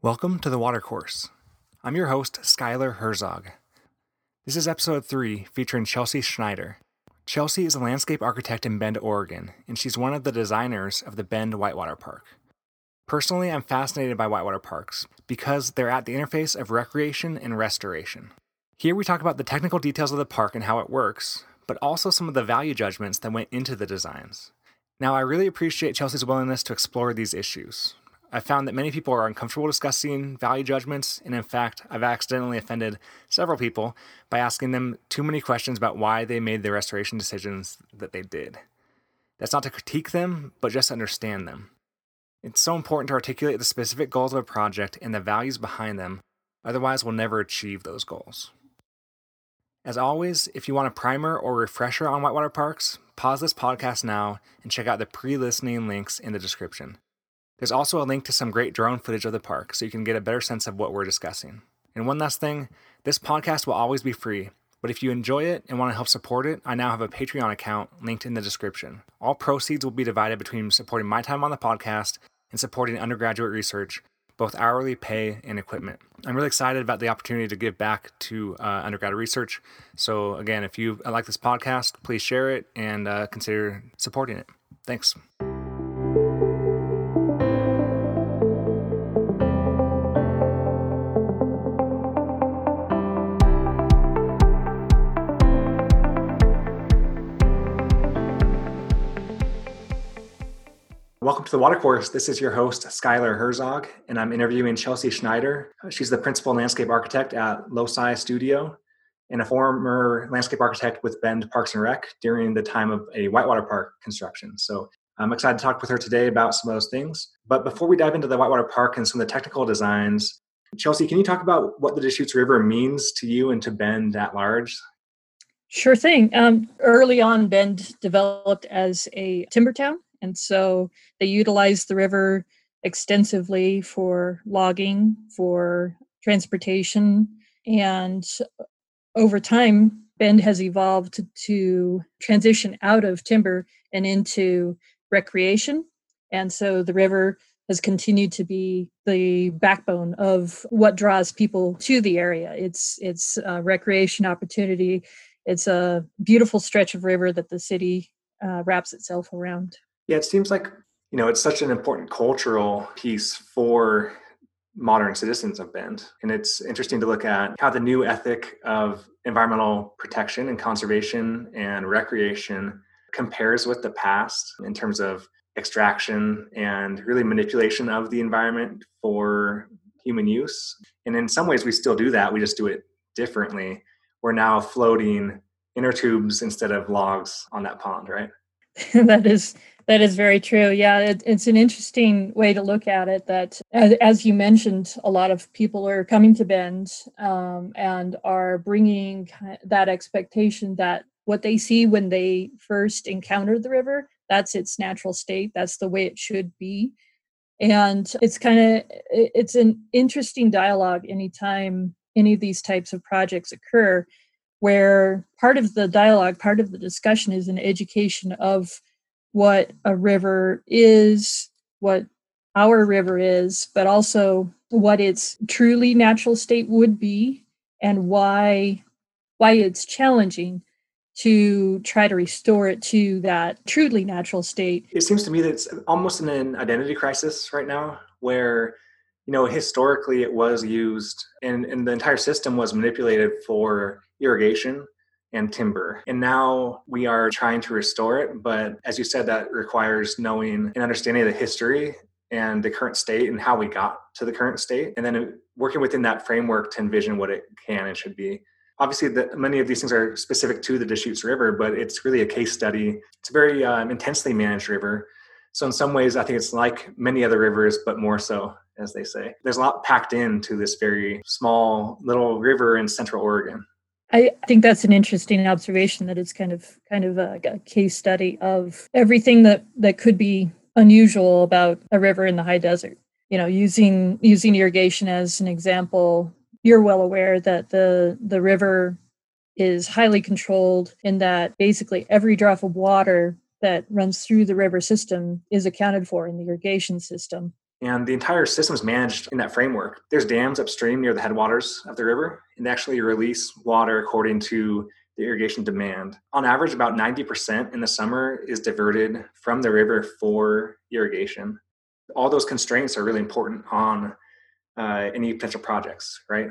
Welcome to the Watercourse. I'm your host, Skylar Herzog. This is episode 3 featuring Chelsea Schneider. Chelsea is a landscape architect in Bend, Oregon, and she's one of the designers of the Bend Whitewater Park. Personally, I'm fascinated by whitewater parks because they're at the interface of recreation and restoration. Here we talk about the technical details of the park and how it works, but also some of the value judgments that went into the designs. Now, I really appreciate Chelsea's willingness to explore these issues. I found that many people are uncomfortable discussing value judgments, and in fact, I've accidentally offended several people by asking them too many questions about why they made the restoration decisions that they did. That's not to critique them, but just understand them. It's so important to articulate the specific goals of a project and the values behind them, otherwise, we'll never achieve those goals. As always, if you want a primer or refresher on whitewater parks, pause this podcast now and check out the pre listening links in the description. There's also a link to some great drone footage of the park so you can get a better sense of what we're discussing. And one last thing this podcast will always be free, but if you enjoy it and want to help support it, I now have a Patreon account linked in the description. All proceeds will be divided between supporting my time on the podcast and supporting undergraduate research, both hourly pay and equipment. I'm really excited about the opportunity to give back to uh, undergraduate research. So, again, if you like this podcast, please share it and uh, consider supporting it. Thanks. To the Watercourse. This is your host, Skylar Herzog, and I'm interviewing Chelsea Schneider. She's the principal landscape architect at Loci Studio and a former landscape architect with Bend Parks and Rec during the time of a whitewater park construction. So I'm excited to talk with her today about some of those things. But before we dive into the whitewater park and some of the technical designs, Chelsea, can you talk about what the Deschutes River means to you and to Bend at large? Sure thing. Um, early on, Bend developed as a timber town and so they utilized the river extensively for logging, for transportation, and over time, Bend has evolved to transition out of timber and into recreation. And so the river has continued to be the backbone of what draws people to the area. It's it's a recreation opportunity. It's a beautiful stretch of river that the city uh, wraps itself around. Yeah, it seems like, you know, it's such an important cultural piece for modern citizens of Bend. And it's interesting to look at how the new ethic of environmental protection and conservation and recreation compares with the past in terms of extraction and really manipulation of the environment for human use. And in some ways, we still do that. We just do it differently. We're now floating inner tubes instead of logs on that pond, right? that is that is very true. Yeah, it, it's an interesting way to look at it. That, as, as, you mentioned, a lot of people are coming to Bend um, and are bringing that expectation that what they see when they first encounter the river, that's its natural state. That's the way it should be. And it's kind of it's an interesting dialogue anytime any of these types of projects occur where part of the dialogue, part of the discussion is an education of what a river is, what our river is, but also what its truly natural state would be and why why it's challenging to try to restore it to that truly natural state. It seems to me that it's almost in an identity crisis right now where you know historically it was used and, and the entire system was manipulated for irrigation and timber. And now we are trying to restore it. But as you said, that requires knowing and understanding the history and the current state and how we got to the current state. And then working within that framework to envision what it can and should be. Obviously, the, many of these things are specific to the Deschutes River, but it's really a case study. It's a very um, intensely managed river. So, in some ways, I think it's like many other rivers, but more so, as they say. There's a lot packed into this very small little river in central Oregon. I think that's an interesting observation that it's kind of kind of a, a, case study of everything that that could be unusual about a river in the high desert. You know, using using irrigation as an example, you're well aware that the the river is highly controlled in that basically every drop of water that runs through the river system is accounted for in the irrigation system. And the entire system is managed in that framework. There's dams upstream near the headwaters of the river, and they actually release water according to the irrigation demand. On average, about 90% in the summer is diverted from the river for irrigation. All those constraints are really important on uh, any potential projects, right?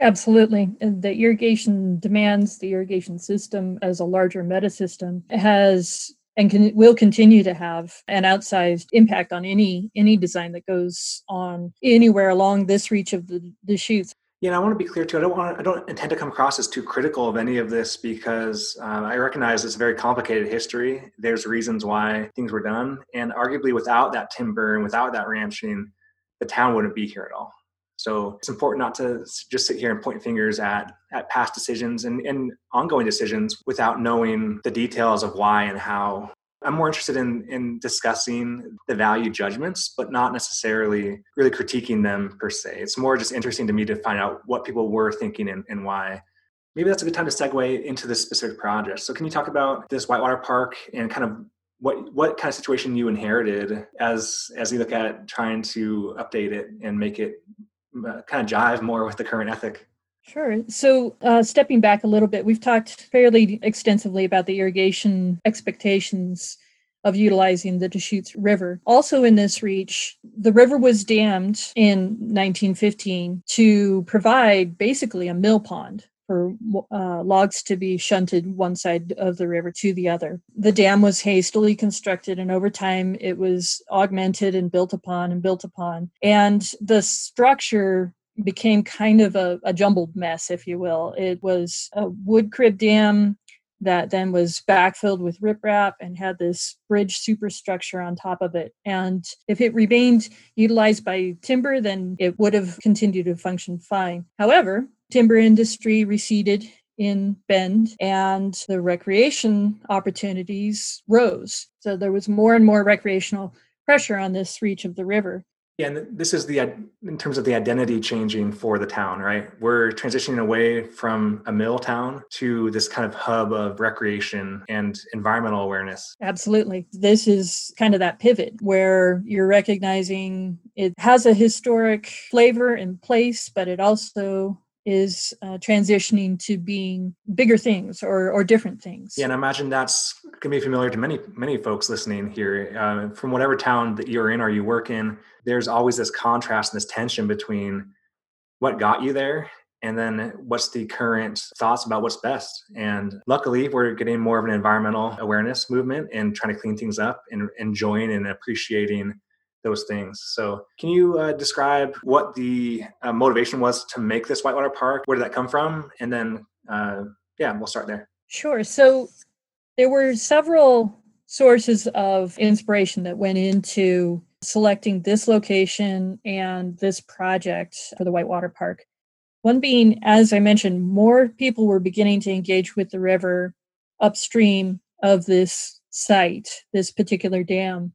Absolutely. And the irrigation demands, the irrigation system as a larger meta system has and can will continue to have an outsized impact on any any design that goes on anywhere along this reach of the, the Deschutes. Yeah, and I want to be clear too. I don't want I don't intend to come across as too critical of any of this because uh, I recognize it's a very complicated history. There's reasons why things were done, and arguably without that timber and without that ranching, the town wouldn't be here at all. So it's important not to just sit here and point fingers at, at past decisions and, and ongoing decisions without knowing the details of why and how. I'm more interested in, in discussing the value judgments, but not necessarily really critiquing them per se. It's more just interesting to me to find out what people were thinking and, and why. Maybe that's a good time to segue into this specific project. So, can you talk about this Whitewater Park and kind of what what kind of situation you inherited as as you look at trying to update it and make it kind of jive more with the current ethic. Sure. So, uh, stepping back a little bit, we've talked fairly extensively about the irrigation expectations of utilizing the Deschutes River. Also, in this reach, the river was dammed in 1915 to provide basically a mill pond for uh, logs to be shunted one side of the river to the other. The dam was hastily constructed, and over time it was augmented and built upon and built upon. And the structure became kind of a, a jumbled mess, if you will. It was a wood crib dam that then was backfilled with riprap and had this bridge superstructure on top of it. And if it remained utilized by timber, then it would have continued to function fine. However, timber industry receded in Bend and the recreation opportunities rose. So there was more and more recreational pressure on this reach of the river. Yeah, and this is the in terms of the identity changing for the town, right? We're transitioning away from a mill town to this kind of hub of recreation and environmental awareness. Absolutely. This is kind of that pivot where you're recognizing it has a historic flavor and place, but it also is uh, transitioning to being bigger things or, or different things. Yeah, and I imagine that's to be familiar to many many folks listening here. Uh, from whatever town that you're in or you work in, there's always this contrast and this tension between what got you there and then what's the current thoughts about what's best. And luckily, we're getting more of an environmental awareness movement and trying to clean things up and enjoying and appreciating those things. So, can you uh, describe what the uh, motivation was to make this Whitewater Park? Where did that come from? And then, uh, yeah, we'll start there. Sure. So, there were several sources of inspiration that went into selecting this location and this project for the Whitewater Park. One being, as I mentioned, more people were beginning to engage with the river upstream of this site, this particular dam.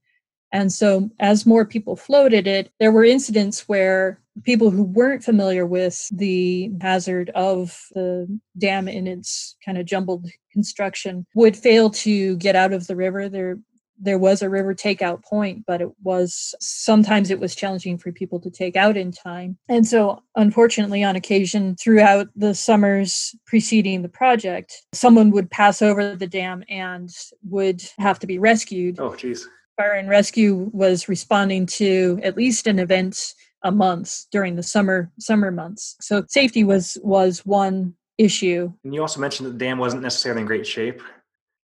And so, as more people floated it, there were incidents where people who weren't familiar with the hazard of the dam in its kind of jumbled construction would fail to get out of the river. There, there was a river takeout point, but it was sometimes it was challenging for people to take out in time. And so, unfortunately, on occasion throughout the summers preceding the project, someone would pass over the dam and would have to be rescued. Oh, geez Fire and Rescue was responding to at least an event a month during the summer summer months. So safety was was one issue. And you also mentioned that the dam wasn't necessarily in great shape.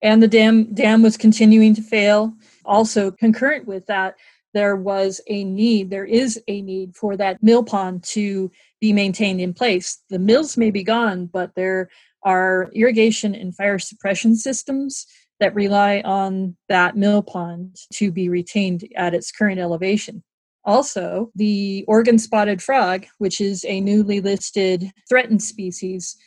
And the dam dam was continuing to fail. Also concurrent with that, there was a need, there is a need for that mill pond to be maintained in place. The mills may be gone, but there are irrigation and fire suppression systems that rely on that mill pond to be retained at its current elevation. Also, the Oregon spotted frog, which is a newly listed threatened species,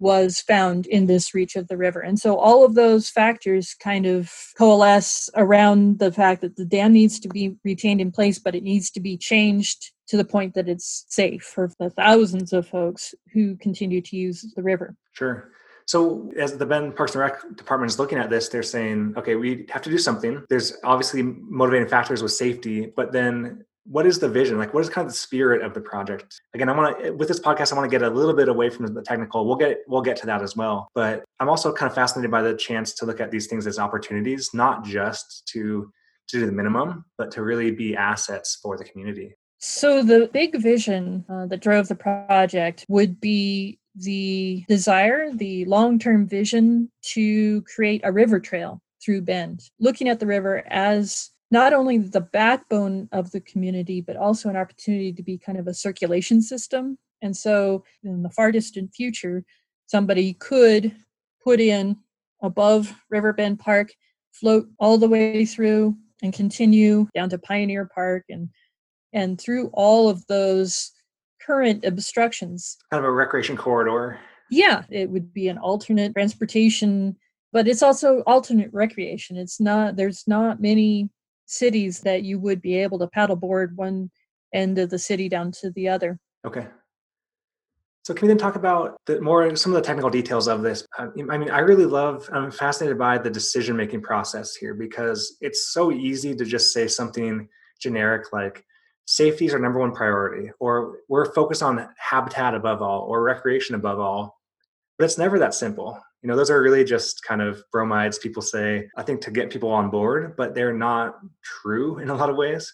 was found in this reach of the river. And so all of those factors kind of coalesce around the fact that the dam needs to be retained in place, but it needs to be changed to the point that it's safe for the thousands of folks who continue to use the river. Sure. So as the Bend Parks and Rec department is looking at this, they're saying, okay, we have to do something. There's obviously motivating factors with safety, but then what is the vision? Like, what is kind of the spirit of the project? Again, I want to with this podcast, I want to get a little bit away from the technical. We'll get we'll get to that as well. But I'm also kind of fascinated by the chance to look at these things as opportunities, not just to to do the minimum, but to really be assets for the community. So the big vision uh, that drove the project would be the desire, the long-term vision to create a river trail through Bend, looking at the river as not only the backbone of the community, but also an opportunity to be kind of a circulation system. And so, in the far distant future, somebody could put in above Riverbend Park, float all the way through, and continue down to Pioneer Park and and through all of those current obstructions. Kind of a recreation corridor. Yeah, it would be an alternate transportation, but it's also alternate recreation. It's not there's not many cities that you would be able to paddleboard one end of the city down to the other. Okay. So can we then talk about the more some of the technical details of this? I mean, I really love. I'm fascinated by the decision making process here because it's so easy to just say something generic like safety is our number one priority, or we're focused on habitat above all, or recreation above all. But it's never that simple. You know, those are really just kind of bromides people say, I think, to get people on board, but they're not true in a lot of ways.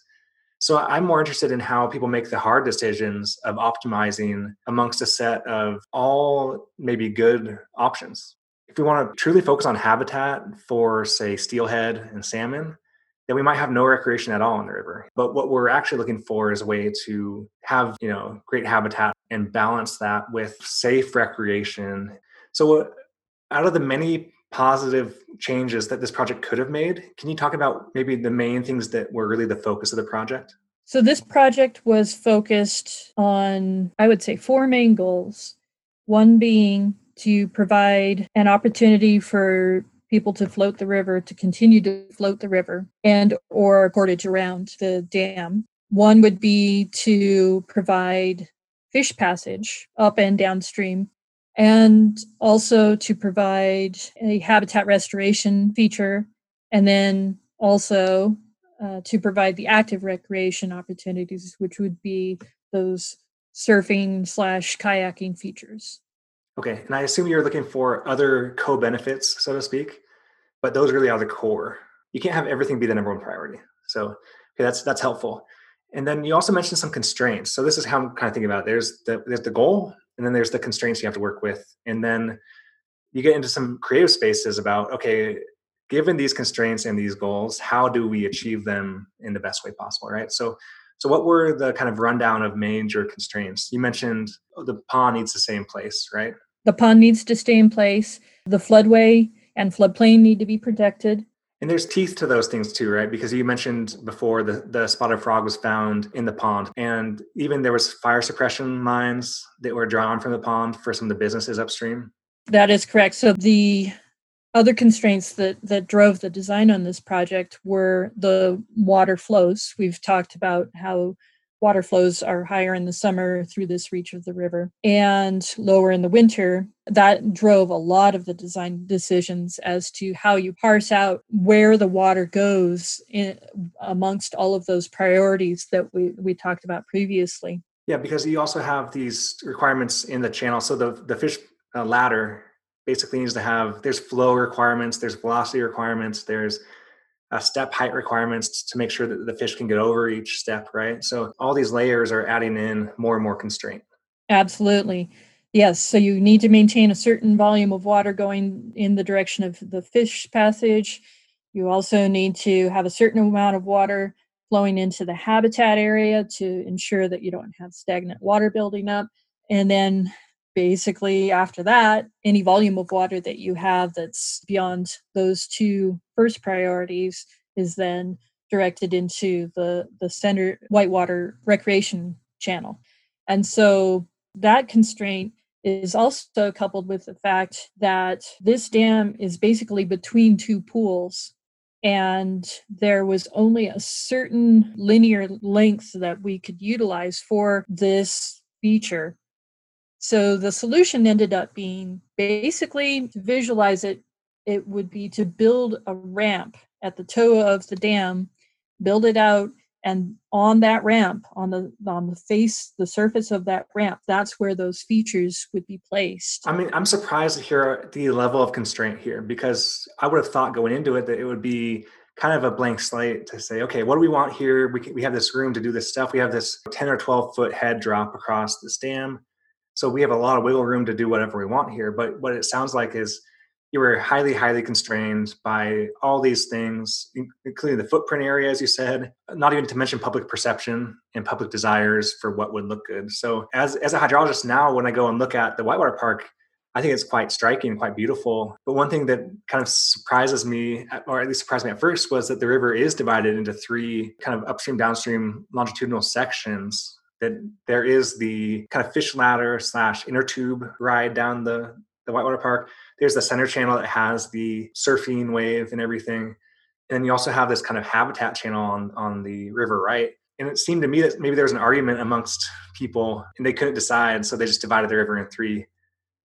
So I'm more interested in how people make the hard decisions of optimizing amongst a set of all maybe good options. If we want to truly focus on habitat for, say, steelhead and salmon, then we might have no recreation at all in the river. But what we're actually looking for is a way to have, you know, great habitat and balance that with safe recreation. So uh, out of the many positive changes that this project could have made. Can you talk about maybe the main things that were really the focus of the project? So, this project was focused on, I would say, four main goals. One being to provide an opportunity for people to float the river, to continue to float the river and or portage around the dam. One would be to provide fish passage up and downstream and also to provide a habitat restoration feature, and then also uh, to provide the active recreation opportunities, which would be those surfing slash kayaking features. Okay, and I assume you're looking for other co-benefits, so to speak, but those really are the core. You can't have everything be the number one priority. So, okay, that's that's helpful. And then you also mentioned some constraints. So this is how I'm kind of thinking about it. There's the there's the goal, and then there's the constraints you have to work with and then you get into some creative spaces about okay given these constraints and these goals how do we achieve them in the best way possible right so so what were the kind of rundown of major constraints you mentioned the pond needs to stay in place right the pond needs to stay in place the floodway and floodplain need to be protected and there's teeth to those things too, right? Because you mentioned before the, the spotted frog was found in the pond. And even there was fire suppression lines that were drawn from the pond for some of the businesses upstream. That is correct. So the other constraints that that drove the design on this project were the water flows. We've talked about how water flows are higher in the summer through this reach of the river and lower in the winter. That drove a lot of the design decisions as to how you parse out where the water goes in, amongst all of those priorities that we, we talked about previously. Yeah, because you also have these requirements in the channel. So the, the fish uh, ladder basically needs to have, there's flow requirements, there's velocity requirements, there's uh, step height requirements to make sure that the fish can get over each step, right? So all these layers are adding in more and more constraint. Absolutely. Yes. So you need to maintain a certain volume of water going in the direction of the fish passage. You also need to have a certain amount of water flowing into the habitat area to ensure that you don't have stagnant water building up. And then basically after that any volume of water that you have that's beyond those two first priorities is then directed into the the center whitewater recreation channel. And so that constraint is also coupled with the fact that this dam is basically between two pools and there was only a certain linear length that we could utilize for this feature. So the solution ended up being basically to visualize it, it would be to build a ramp at the toe of the dam, build it out and on that ramp on the on the face the surface of that ramp that's where those features would be placed. I mean i'm surprised to hear the level of constraint here because i would have thought going into it that it would be kind of a blank slate to say okay what do we want here? We, can, we have this room to do this stuff. We have this 10 or 12 foot head drop across this dam. So we have a lot of wiggle room to do whatever we want here. But what it sounds like is you were highly, highly constrained by all these things, including the footprint area, as you said, not even to mention public perception and public desires for what would look good. So, as, as a hydrologist now, when I go and look at the Whitewater Park, I think it's quite striking, quite beautiful. But one thing that kind of surprises me, or at least surprised me at first, was that the river is divided into three kind of upstream, downstream, longitudinal sections. That there is the kind of fish ladder slash inner tube ride down the, the Whitewater Park there's the center channel that has the surfing wave and everything. And you also have this kind of habitat channel on, on the river right. And it seemed to me that maybe there was an argument amongst people and they couldn't decide. So they just divided the river in three,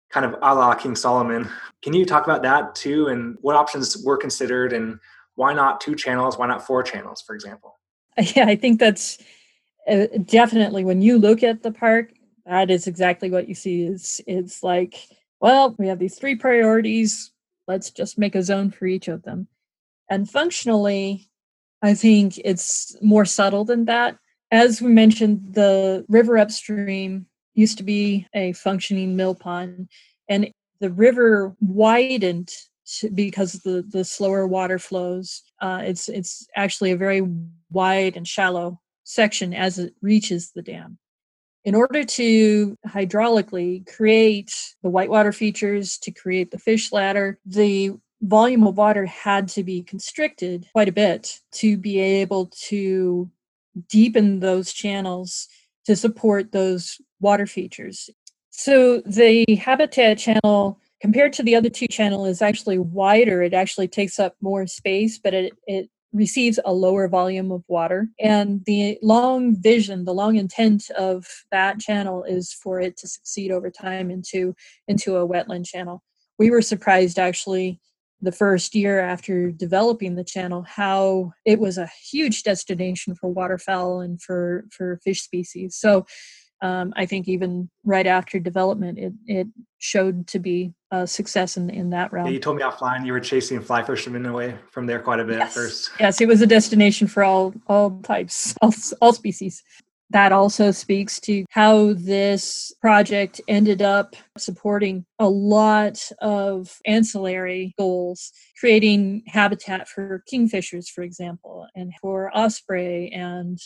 kind of a la King Solomon. Can you talk about that too? And what options were considered and why not two channels? Why not four channels, for example? Yeah, I think that's uh, definitely when you look at the park, that is exactly what you see is it's like well, we have these three priorities. Let's just make a zone for each of them. And functionally, I think it's more subtle than that. As we mentioned, the river upstream used to be a functioning mill pond, and the river widened because the, the slower water flows. Uh, it's it's actually a very wide and shallow section as it reaches the dam in order to hydraulically create the whitewater features, to create the fish ladder, the volume of water had to be constricted quite a bit to be able to deepen those channels to support those water features. So the habitat channel compared to the other two channel is actually wider. It actually takes up more space, but it, it receives a lower volume of water. And the long vision, the long intent of that channel is for it to succeed over time into, into a wetland channel. We were surprised actually the first year after developing the channel how it was a huge destination for waterfowl and for, for fish species. So um, I think even right after development, it, it showed to be a success in, in that realm. Yeah, you told me offline you were chasing fly fishermen away from there quite a bit yes. at first. Yes, it was a destination for all all types, all, all species. That also speaks to how this project ended up supporting a lot of ancillary goals, creating habitat for kingfishers, for example, and for osprey and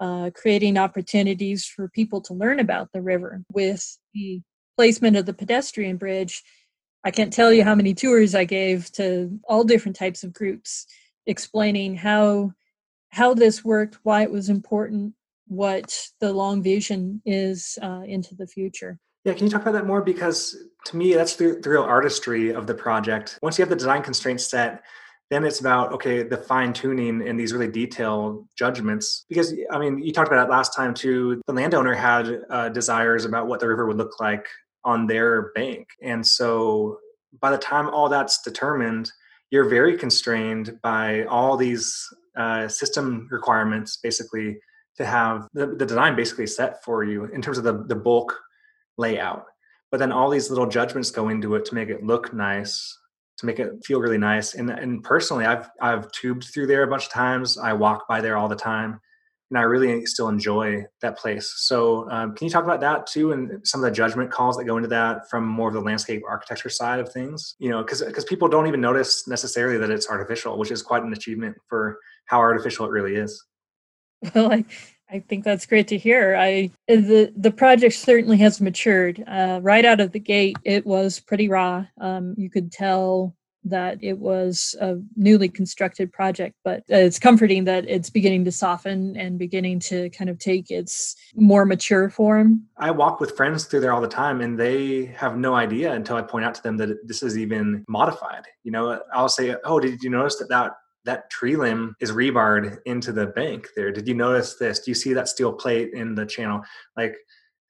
uh, creating opportunities for people to learn about the river with the placement of the pedestrian bridge. I can't tell you how many tours I gave to all different types of groups explaining how how this worked, why it was important, what the long vision is uh, into the future. Yeah, can you talk about that more? Because to me, that's the, the real artistry of the project. Once you have the design constraints set, then it's about okay the fine tuning and these really detailed judgments. Because i mean you talked about it last time too. The landowner had uh, desires about what the river would look like on their bank. And so by the time all that's determined you're very constrained by all these uh, system requirements basically to have the, the design basically set for you in terms of the, the bulk layout. But then all these little judgments go into it to make it look nice to make it feel really nice. And and personally, I've I've tubed through there a bunch of times. I walk by there all the time, and I really still enjoy that place. So, um, can you talk about that too, and some of the judgment calls that go into that from more of the landscape architecture side of things? You know, because because people don't even notice necessarily that it's artificial, which is quite an achievement for how artificial it really is. Well, I think that's great to hear. I the the project certainly has matured. Uh, right out of the gate, it was pretty raw. Um, you could tell that it was a newly constructed project, but it's comforting that it's beginning to soften and beginning to kind of take its more mature form. I walk with friends through there all the time, and they have no idea until I point out to them that this is even modified. You know, I'll say, "Oh, did you notice that that that tree limb is rebarred into the bank there. Did you notice this? Do you see that steel plate in the channel? Like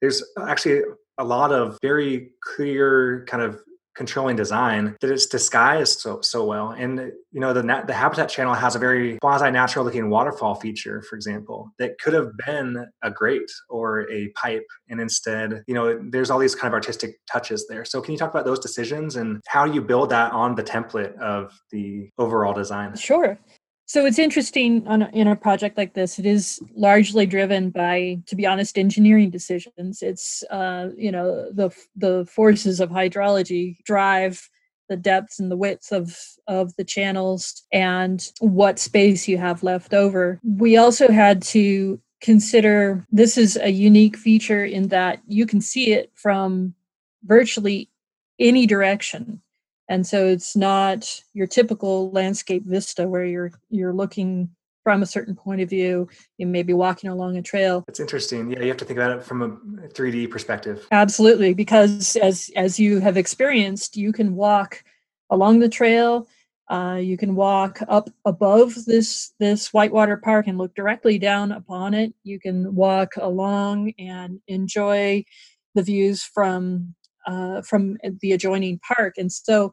there's actually a lot of very clear kind of controlling design that it's disguised so so well. And you know, the the Habitat Channel has a very quasi natural looking waterfall feature, for example, that could have been a grate or a pipe, and instead, you know, there's all these kind of artistic touches there. So, can you talk about those decisions and how you build that on the template of the overall design? Sure. So it's interesting on a, in a project like this. It is largely driven by, to be honest, engineering decisions. It's uh, you know the the forces of hydrology drive the depths and the widths of of the channels and what space you have left over. We also had to consider this is a unique feature in that you can see it from virtually any direction and so it's not your typical landscape vista where you're you're looking from a certain point of view you may be walking along a trail. It's interesting. Yeah you have to think about it from a 3d perspective. Absolutely because as as you have experienced you can walk along the trail uh, you can walk up above this this whitewater park and look directly down upon it. You can walk along and enjoy the views from uh, from the adjoining park. And so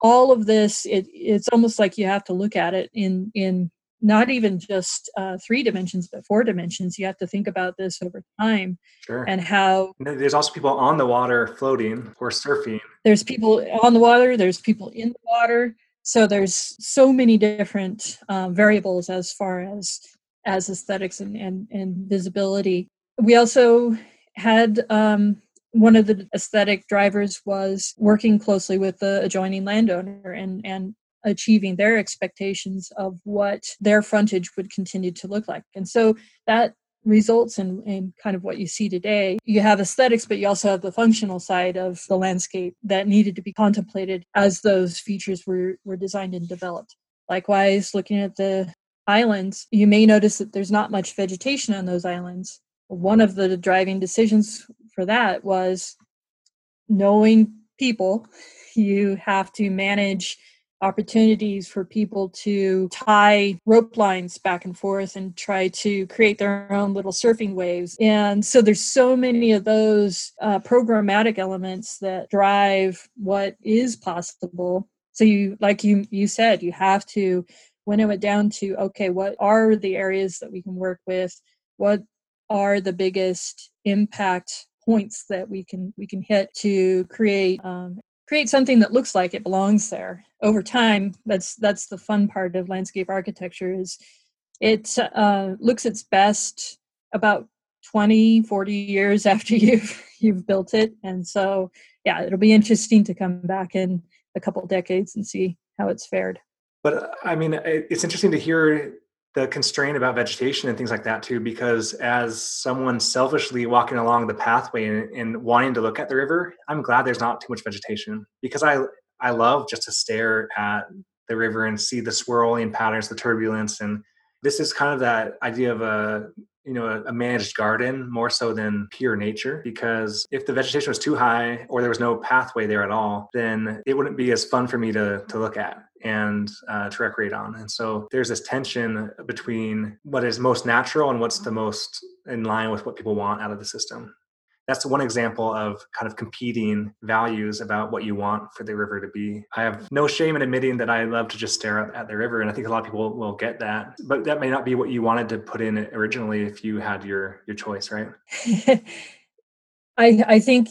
all of this, it, it's almost like you have to look at it in in not even just uh, three dimensions, but four dimensions. You have to think about this over time sure. and how. There's also people on the water floating or surfing. There's people on the water. There's people in the water. So there's so many different um, variables as far as as aesthetics and, and, and visibility. We also had um, one of the aesthetic drivers was working closely with the adjoining landowner and and achieving their expectations of what their frontage would continue to look like. And so that results in, in kind of what you see today. You have aesthetics but you also have the functional side of the landscape that needed to be contemplated as those features were, were designed and developed. Likewise looking at the islands you may notice that there's not much vegetation on those islands. One of the driving decisions for that was knowing people. You have to manage opportunities for people to tie rope lines back and forth and try to create their own little surfing waves. And so there's so many of those uh, programmatic elements that drive what is possible. So you like you you said you have to winnow it went down to okay what are the areas that we can work with? What are the biggest impact points that we can we can hit to create um, create something that looks like it belongs there over time. That's that's the fun part of landscape architecture is it uh, looks its best about 20 40 years after you've you've built it. And so yeah it'll be interesting to come back in a couple decades and see how it's fared. But i mean it's interesting to hear the constraint about vegetation and things like that too because as someone selfishly walking along the pathway and, and, wanting to look at the river i'm glad there's not too much vegetation because i i love just to stare at the river and see the swirling patterns the turbulence. And this is kind of that idea of a you know a, a, managed garden more so than pure nature because if the vegetation was too high or there was no pathway there at all then it wouldn't be as fun for me to to look at and uh, to recreate on and so there's this tension between what is most natural and what's the most in line with what people want out of the system that's one example of kind of competing values about what you want for the river to be. I have no shame in admitting that I love to just stare at the river, and I think a lot of people will get that. But that may not be what you wanted to put in originally if you had your your choice, right? I I think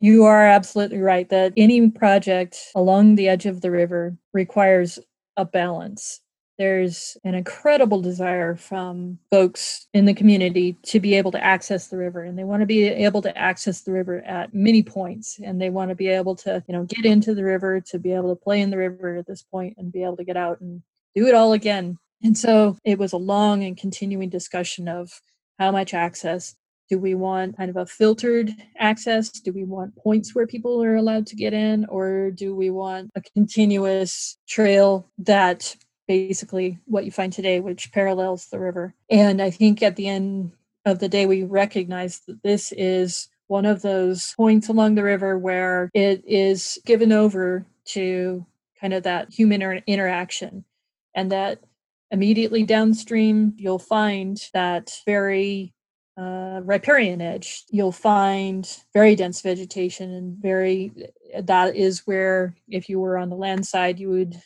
you are absolutely right that any project along the edge of the river requires a balance. There's an incredible desire from folks in the community to be able to access the river and they want to be able to access the river at many points and they want to be able to you know get into the river to be able to play in the river at this point and be able to get out and do it all again. And so it was a long and continuing discussion of how much access do we want kind of a filtered access? Do we want points where people are allowed to get in? Or do we want a continuous trail that basically what you find today, which parallels the river. And I think at the end of the day, we recognize that this is one of those points along the river where it is given over to kind of that human interaction. And that immediately downstream you'll find that very uh, riparian edge, you'll find very dense vegetation and very, that is where, if you were on the land side, you would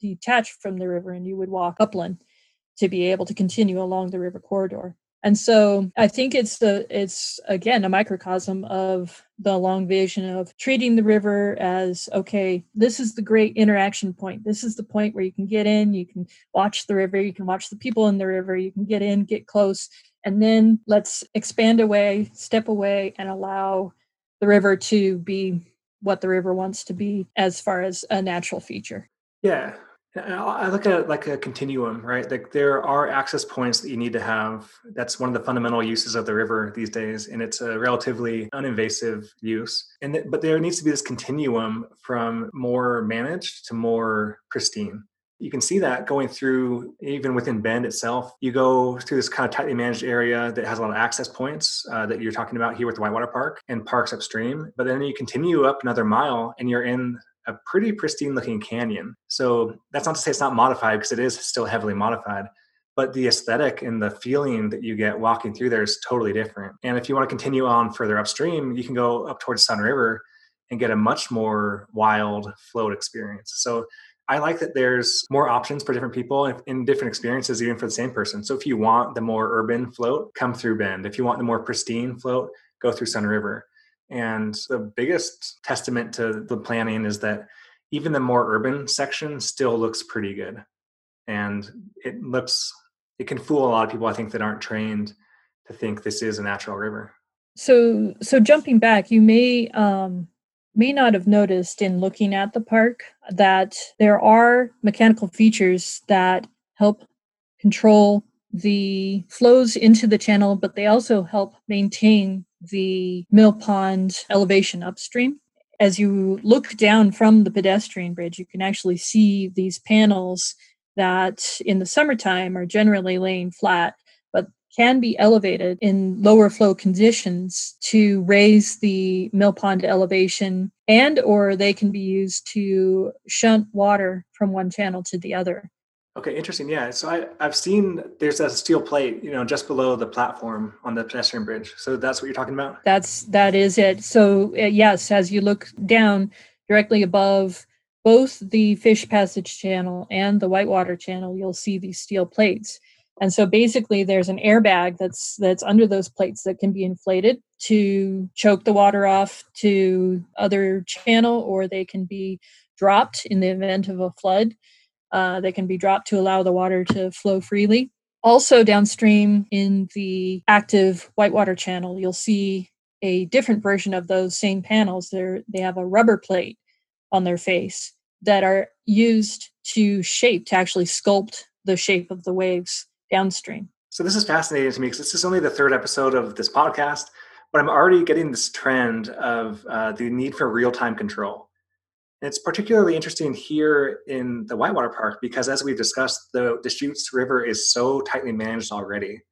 detach from the river and you would walk upland to be able to continue along the river corridor. And so I think it's the it's again a microcosm of the long vision of treating the river as okay, this is the great interaction point. This is the point where you can get in, you can watch the river, you can watch the people in the river, you can get in, get close, and then let's expand away, step away, and allow the river to be what the river wants to be as far as a natural feature. Yeah, I look at it like a continuum, right? Like there are access points that you need to have. That's one of the fundamental uses of the river these days, and it's a relatively uninvasive use. And th- but there needs to be this continuum from more managed to more pristine. You can see that going through even within Bend itself. You go through this kind of tightly managed area that has a lot of access points uh, that you're talking about here with the Whitewater Park and parks upstream. But then you continue up another mile and you're in a pretty pristine looking canyon. So that's not to say it's not modified because it is still heavily modified, but the aesthetic and the feeling that you get walking through there is totally different. And if you want to continue on further upstream, you can go up towards Sunriver and get a much more wild float experience. So I like that there's more options for different people in different experiences, even for the same person. So if you want the more urban float, come through Bend. If you want the more pristine float, go through Sunriver. And the biggest testament to the planning is that even the more urban section still looks pretty good. And it looks, it can fool a lot of people, I think, that aren't trained to think this is a natural river. So, so jumping back, you may um, may not have noticed in looking at the park that there are mechanical features that help control the flows into the channel, but they also help maintain the mill pond elevation upstream. As you look down from the pedestrian bridge, you can actually see these panels that in the summertime are generally laying flat, can be elevated in lower flow conditions to raise the mill pond elevation and or they can be used to shunt water from one channel to the other Okay, interesting. Yeah, so I, I've seen there's a steel plate, you know, just below the platform on the pedestrian bridge. So that's what you're talking about. That's that is it. So uh, yes, as you look down directly above both the fish passage channel and the whitewater channel, you'll see these steel plates. And so basically, there's an airbag that's that's under those plates that can be inflated to choke the water off to other channel, or they can be dropped in the event of a flood uh, they can be dropped to allow the water to flow freely. Also, downstream in the active whitewater channel, you'll see a different version of those same panels. They're, they have a rubber plate on their face that are used to shape, to actually sculpt the shape of the waves downstream. So, this is fascinating to me because this is only the third episode of this podcast, but I'm already getting this trend of uh, the need for real time control And it's particularly interesting here in the Whitewater Park because, as we've discussed, the Deschutes River is so tightly managed already.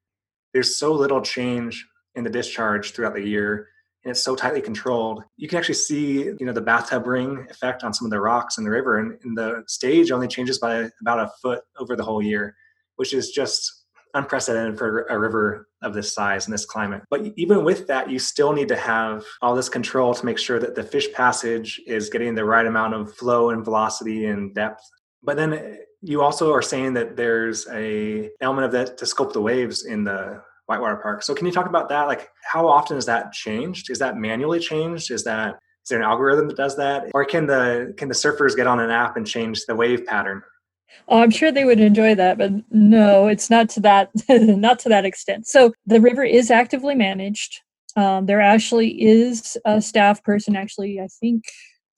There's so little change in the discharge throughout the year, and it's so tightly controlled. You can actually see, you know, the bathtub ring effect on some of the rocks in the river, and, and the stage only changes by about a foot over the whole year, which is just unprecedented for a river of this size and this climate. But even with that, you still need to have all this control to make sure that the fish passage is getting the right amount of flow and velocity and depth. But then you also are saying that there's a element of that to sculpt the waves in the Whitewater Park. So can you talk about that? Like how often is that changed? Is that manually changed? Is that is there an algorithm that does that? Or can the can the surfers get on an app and change the wave pattern? Oh, I'm sure they would enjoy that, but no, it's not to that not to that extent. So the river is actively managed. Um, there actually is a staff person, actually, I think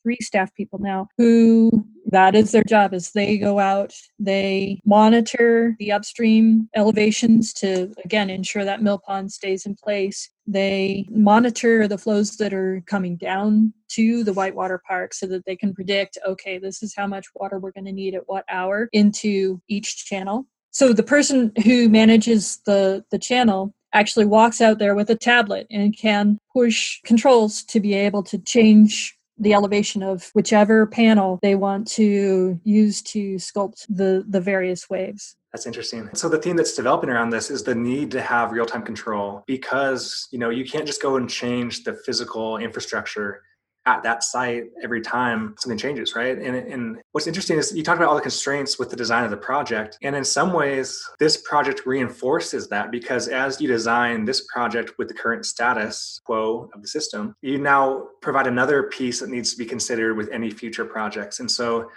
three staff people now who that is their job is they go out they monitor the upstream elevations to again ensure that mill pond stays in place they monitor the flows that are coming down to the whitewater park so that they can predict okay this is how much water we're going to need at what hour into each channel. So the person who manages the the channel actually walks out there with a tablet and can push controls to be able to change the elevation of whichever panel they want to use to sculpt the the various waves. That's interesting. So the theme that's developing around this is the need to have real-time control because, you know, you can't just go and change the physical infrastructure at that site every time something changes, right? And, and what's interesting is you talk about all the constraints with the design of the project. And in some ways, this project reinforces that because as you design this project with the current status quo of the system, you now provide another piece that needs to be considered with any future projects. And so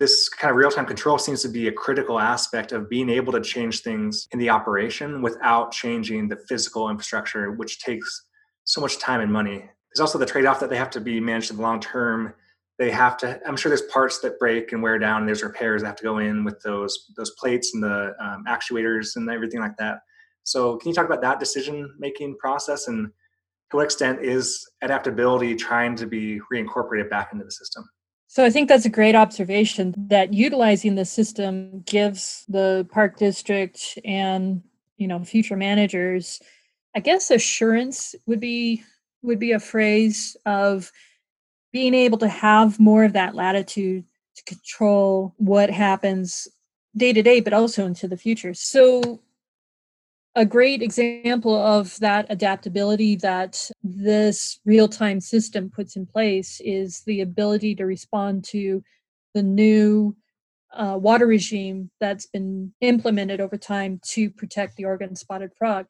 this kind of real-time control seems to be a critical aspect of being able to change things in the operation without changing the physical infrastructure which takes so much time and money there's also the trade-off that they have to be managed in the long term. They have to i'm sure there's parts that break and wear down and there's repairs that have to go in with those those plates and the um, actuators and everything like that. So can you talk about that decision making process and to what extent is adaptability trying to be reincorporated back into the system? So I think that's a great observation that utilizing the system gives the park district and you know future managers I guess assurance would be would be a phrase of being able to have more of that latitude to control what happens day to day but also into the future. So a great example of that adaptability that this real-time system puts in place is the ability to respond to the new uh, water regime that's been implemented over time to protect the Oregon spotted frog.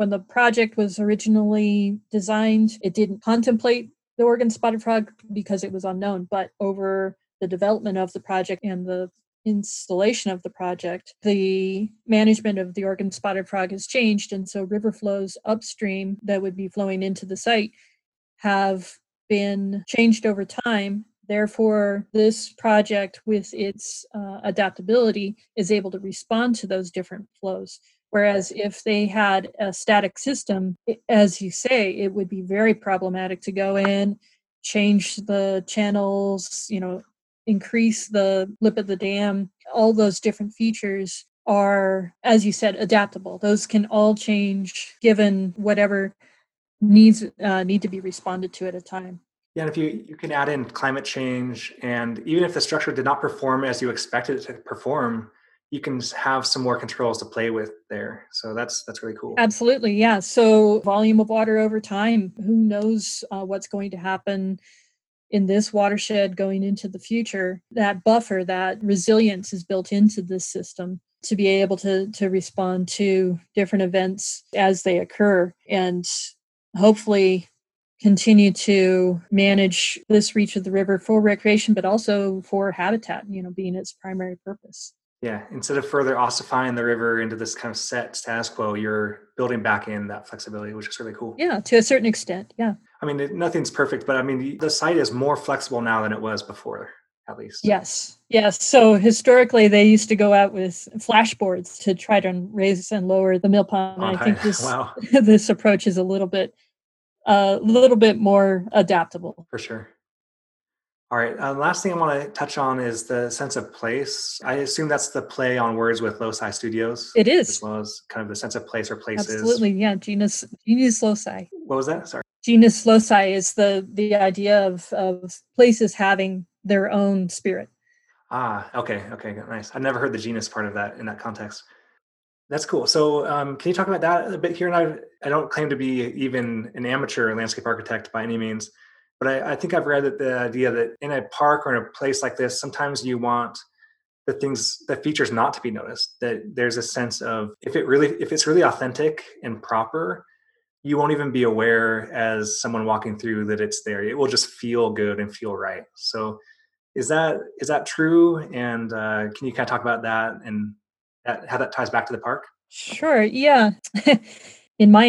When the project was originally designed, it didn't contemplate the Oregon spotted frog because it was unknown, but over the development of the project and the installation of the project, the management of the Oregon spotted frog has changed. And so river flows upstream that would be flowing into the site have been changed over time. Therefore, this project, with its uh, adaptability, is able to respond to those different flows. Whereas if they had a static system, as you say, it would be very problematic to go in, change the channels, you know, increase the lip of the dam, all those different features are, as you said, adaptable. Those can all change given whatever needs uh, need to be responded to at a time. Yeah, and if you you can add in climate change, and even if the structure did not perform as you expected it to perform, you can have some more controls to play with there. So that's that's really cool. Absolutely, yeah. So volume of water over time. Who knows uh, what's going to happen? in this watershed going into the future, that buffer, that resilience is built into this system to be able to to respond to different events as they occur and hopefully continue to manage this reach of the river for recreation but also for habitat you know being its primary purpose yeah instead of further ossifying the river into this kind of set status quo you're building back in that flexibility which is really cool yeah to a certain extent yeah I mean, it, nothing's perfect, but I mean, the site is more flexible now than it was before, at least. Yes. Yes. So historically, they used to go out with flashboards to try to raise and lower the mill pond. I think this wow. this approach is a little bit a uh, little bit more adaptable. For sure. All right. Uh, last thing I want to touch on is the sense of place. I assume that's the play on words with Loci Studios. It is, as well as kind of the sense of place or places. Absolutely, yeah. Genius Genius Loci. What was that? Sorry genius loci is the the idea of of places having their own spirit ah okay okay nice i've never heard the genius part of that in that context that's cool so um, can you talk about that a bit here and I, I don't claim to be even an amateur landscape architect by any means but I, I think i've read that the idea that in a park or in a place like this sometimes you want the things the features not to be noticed that there's a sense of if it really if it's really authentic and proper you won't even be aware as someone walking through that it's there. It will just feel good and feel right. So is that is that true? And uh, can you kind of talk about that and that, how that ties back to the park? Sure yeah. In my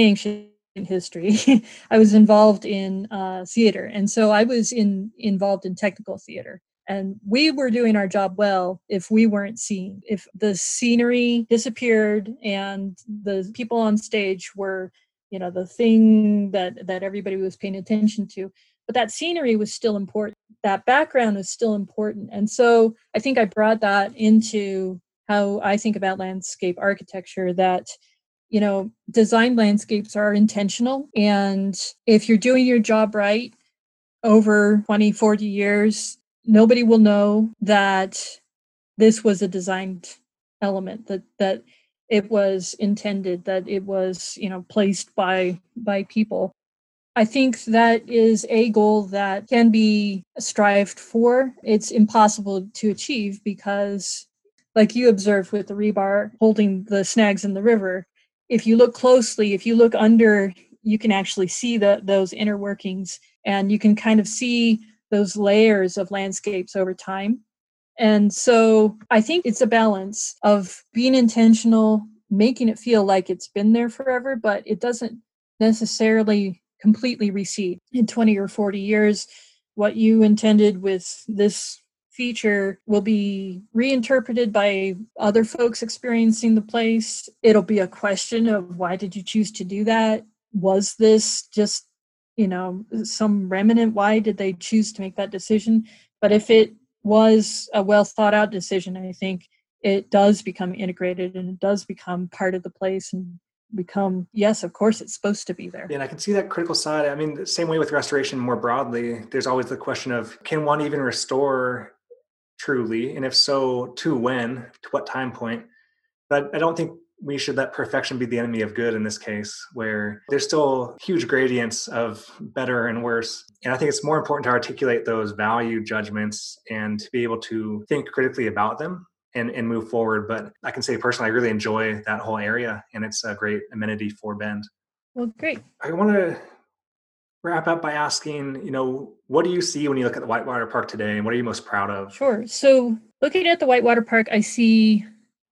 ancient history. I was involved in uh, theater and so i was in involved in technical theater. And we were doing our job well if we weren't seen. If the scenery disappeared and the people on stage were you know the thing that that everybody was paying attention to but that scenery was still important. That background was still important. And so i think i brought that into how i think about landscape architecture that you know design landscapes are intentional and if you're doing your job right over 20, 40 years, nobody will know that this was a designed element, that, that it was intended, that it was, you know, placed by by people. I think that is a goal that can be strived for. It's impossible to achieve because, like you observed with the rebar holding the snags in the river, if you look closely, if you look under, you can actually see the, those inner workings and you can kind of see those layers of landscapes over time. And so I think it's a balance of being intentional, making it feel like it's been there forever, but it doesn't necessarily completely recede. In 20 or 40 years, what you intended with this feature will be reinterpreted by other folks experiencing the place. It'll be a question of why did you choose to do that? Was this just, you know, some remnant? Why did they choose to make that decision? But if it was a well thought out decision, I think it does become integrated and it does become part of the place and become yes of course it's supposed to be there and i can see that critical side i mean the same way with restoration more broadly there's always the question of can one even restore truly and if so to when to what time point but i don't think we should let perfection be the enemy of good in this case where there's still huge gradients of better and worse and i think it's more important to articulate those value judgments and to be able to think critically about them and, and move forward. But I can say personally, I really enjoy that whole area and it's a great amenity for Bend. Well, great. I want to wrap up by asking, you know, what do you see when you look at the Whitewater Park today and what are you most proud of? Sure. So looking at the Whitewater Park, I see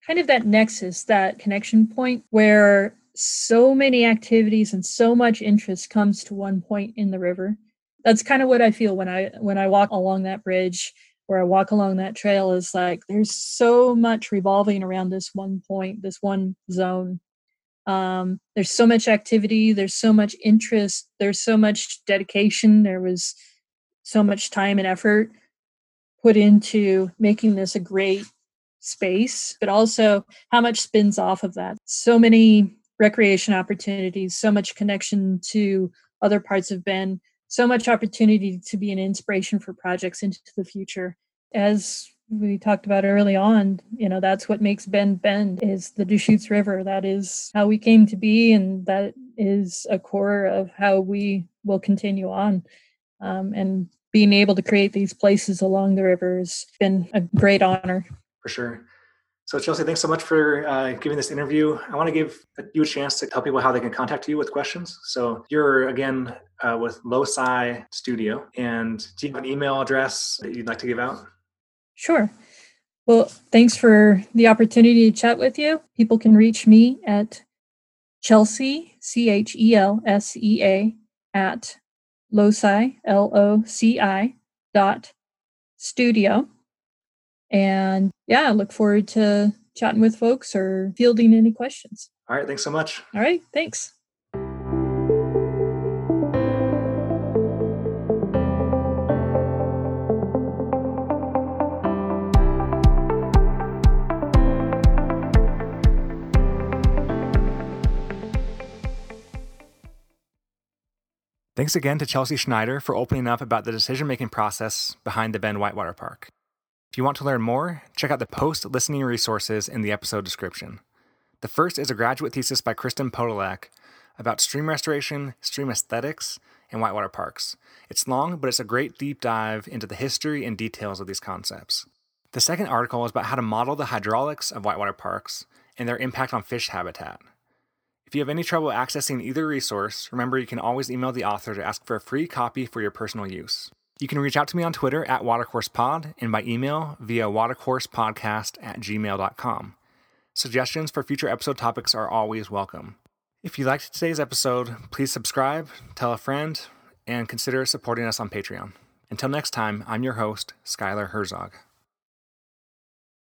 kind of that nexus, that connection point where so many activities and so much interest comes to one point in the river. That's kind of what I feel when I when I walk along that bridge where I walk along that trail is like there's so much revolving around this one point, this one zone. Um, there's so much activity, there's so much interest, there's so much dedication, there was so much time and effort put into making this a great space, but also how much spins off of that. So many recreation opportunities, so much connection to other parts of Bend so much opportunity to be an inspiration for projects into the future. As we talked about early on, you know, that's what makes Bend Bend is the Deschutes River. That is how we came to be, and that is a core of how we will continue on. Um, and being able to create these places along the river has been a great honor. For sure. So, Chelsea, thanks so much for uh, giving this interview. I want to give you a chance to tell people how they can contact you with questions. So, you're again uh, with Loci Studio, and do you have an email address that you'd like to give out? Sure. Well, thanks for the opportunity to chat with you. People can reach me at Chelsea, C H E L S E A, at loci, L O C I, dot studio. And yeah, I look forward to chatting with folks or fielding any questions. All right. Thanks so much. All right. Thanks. Thanks again to Chelsea Schneider for opening up about the decision making process behind the Bend Whitewater Park. If you want to learn more, check out the post listening resources in the episode description. The first is a graduate thesis by Kristen Podolak about stream restoration, stream aesthetics, and whitewater parks. It's long, but it's a great deep dive into the history and details of these concepts. The second article is about how to model the hydraulics of whitewater parks and their impact on fish habitat. If you have any trouble accessing either resource, remember you can always email the author to ask for a free copy for your personal use. You can reach out to me on Twitter at watercoursepod and by email via watercoursepodcast at gmail.com. Suggestions for future episode topics are always welcome. If you liked today's episode, please subscribe, tell a friend, and consider supporting us on Patreon. Until next time, I'm your host, Skylar Herzog.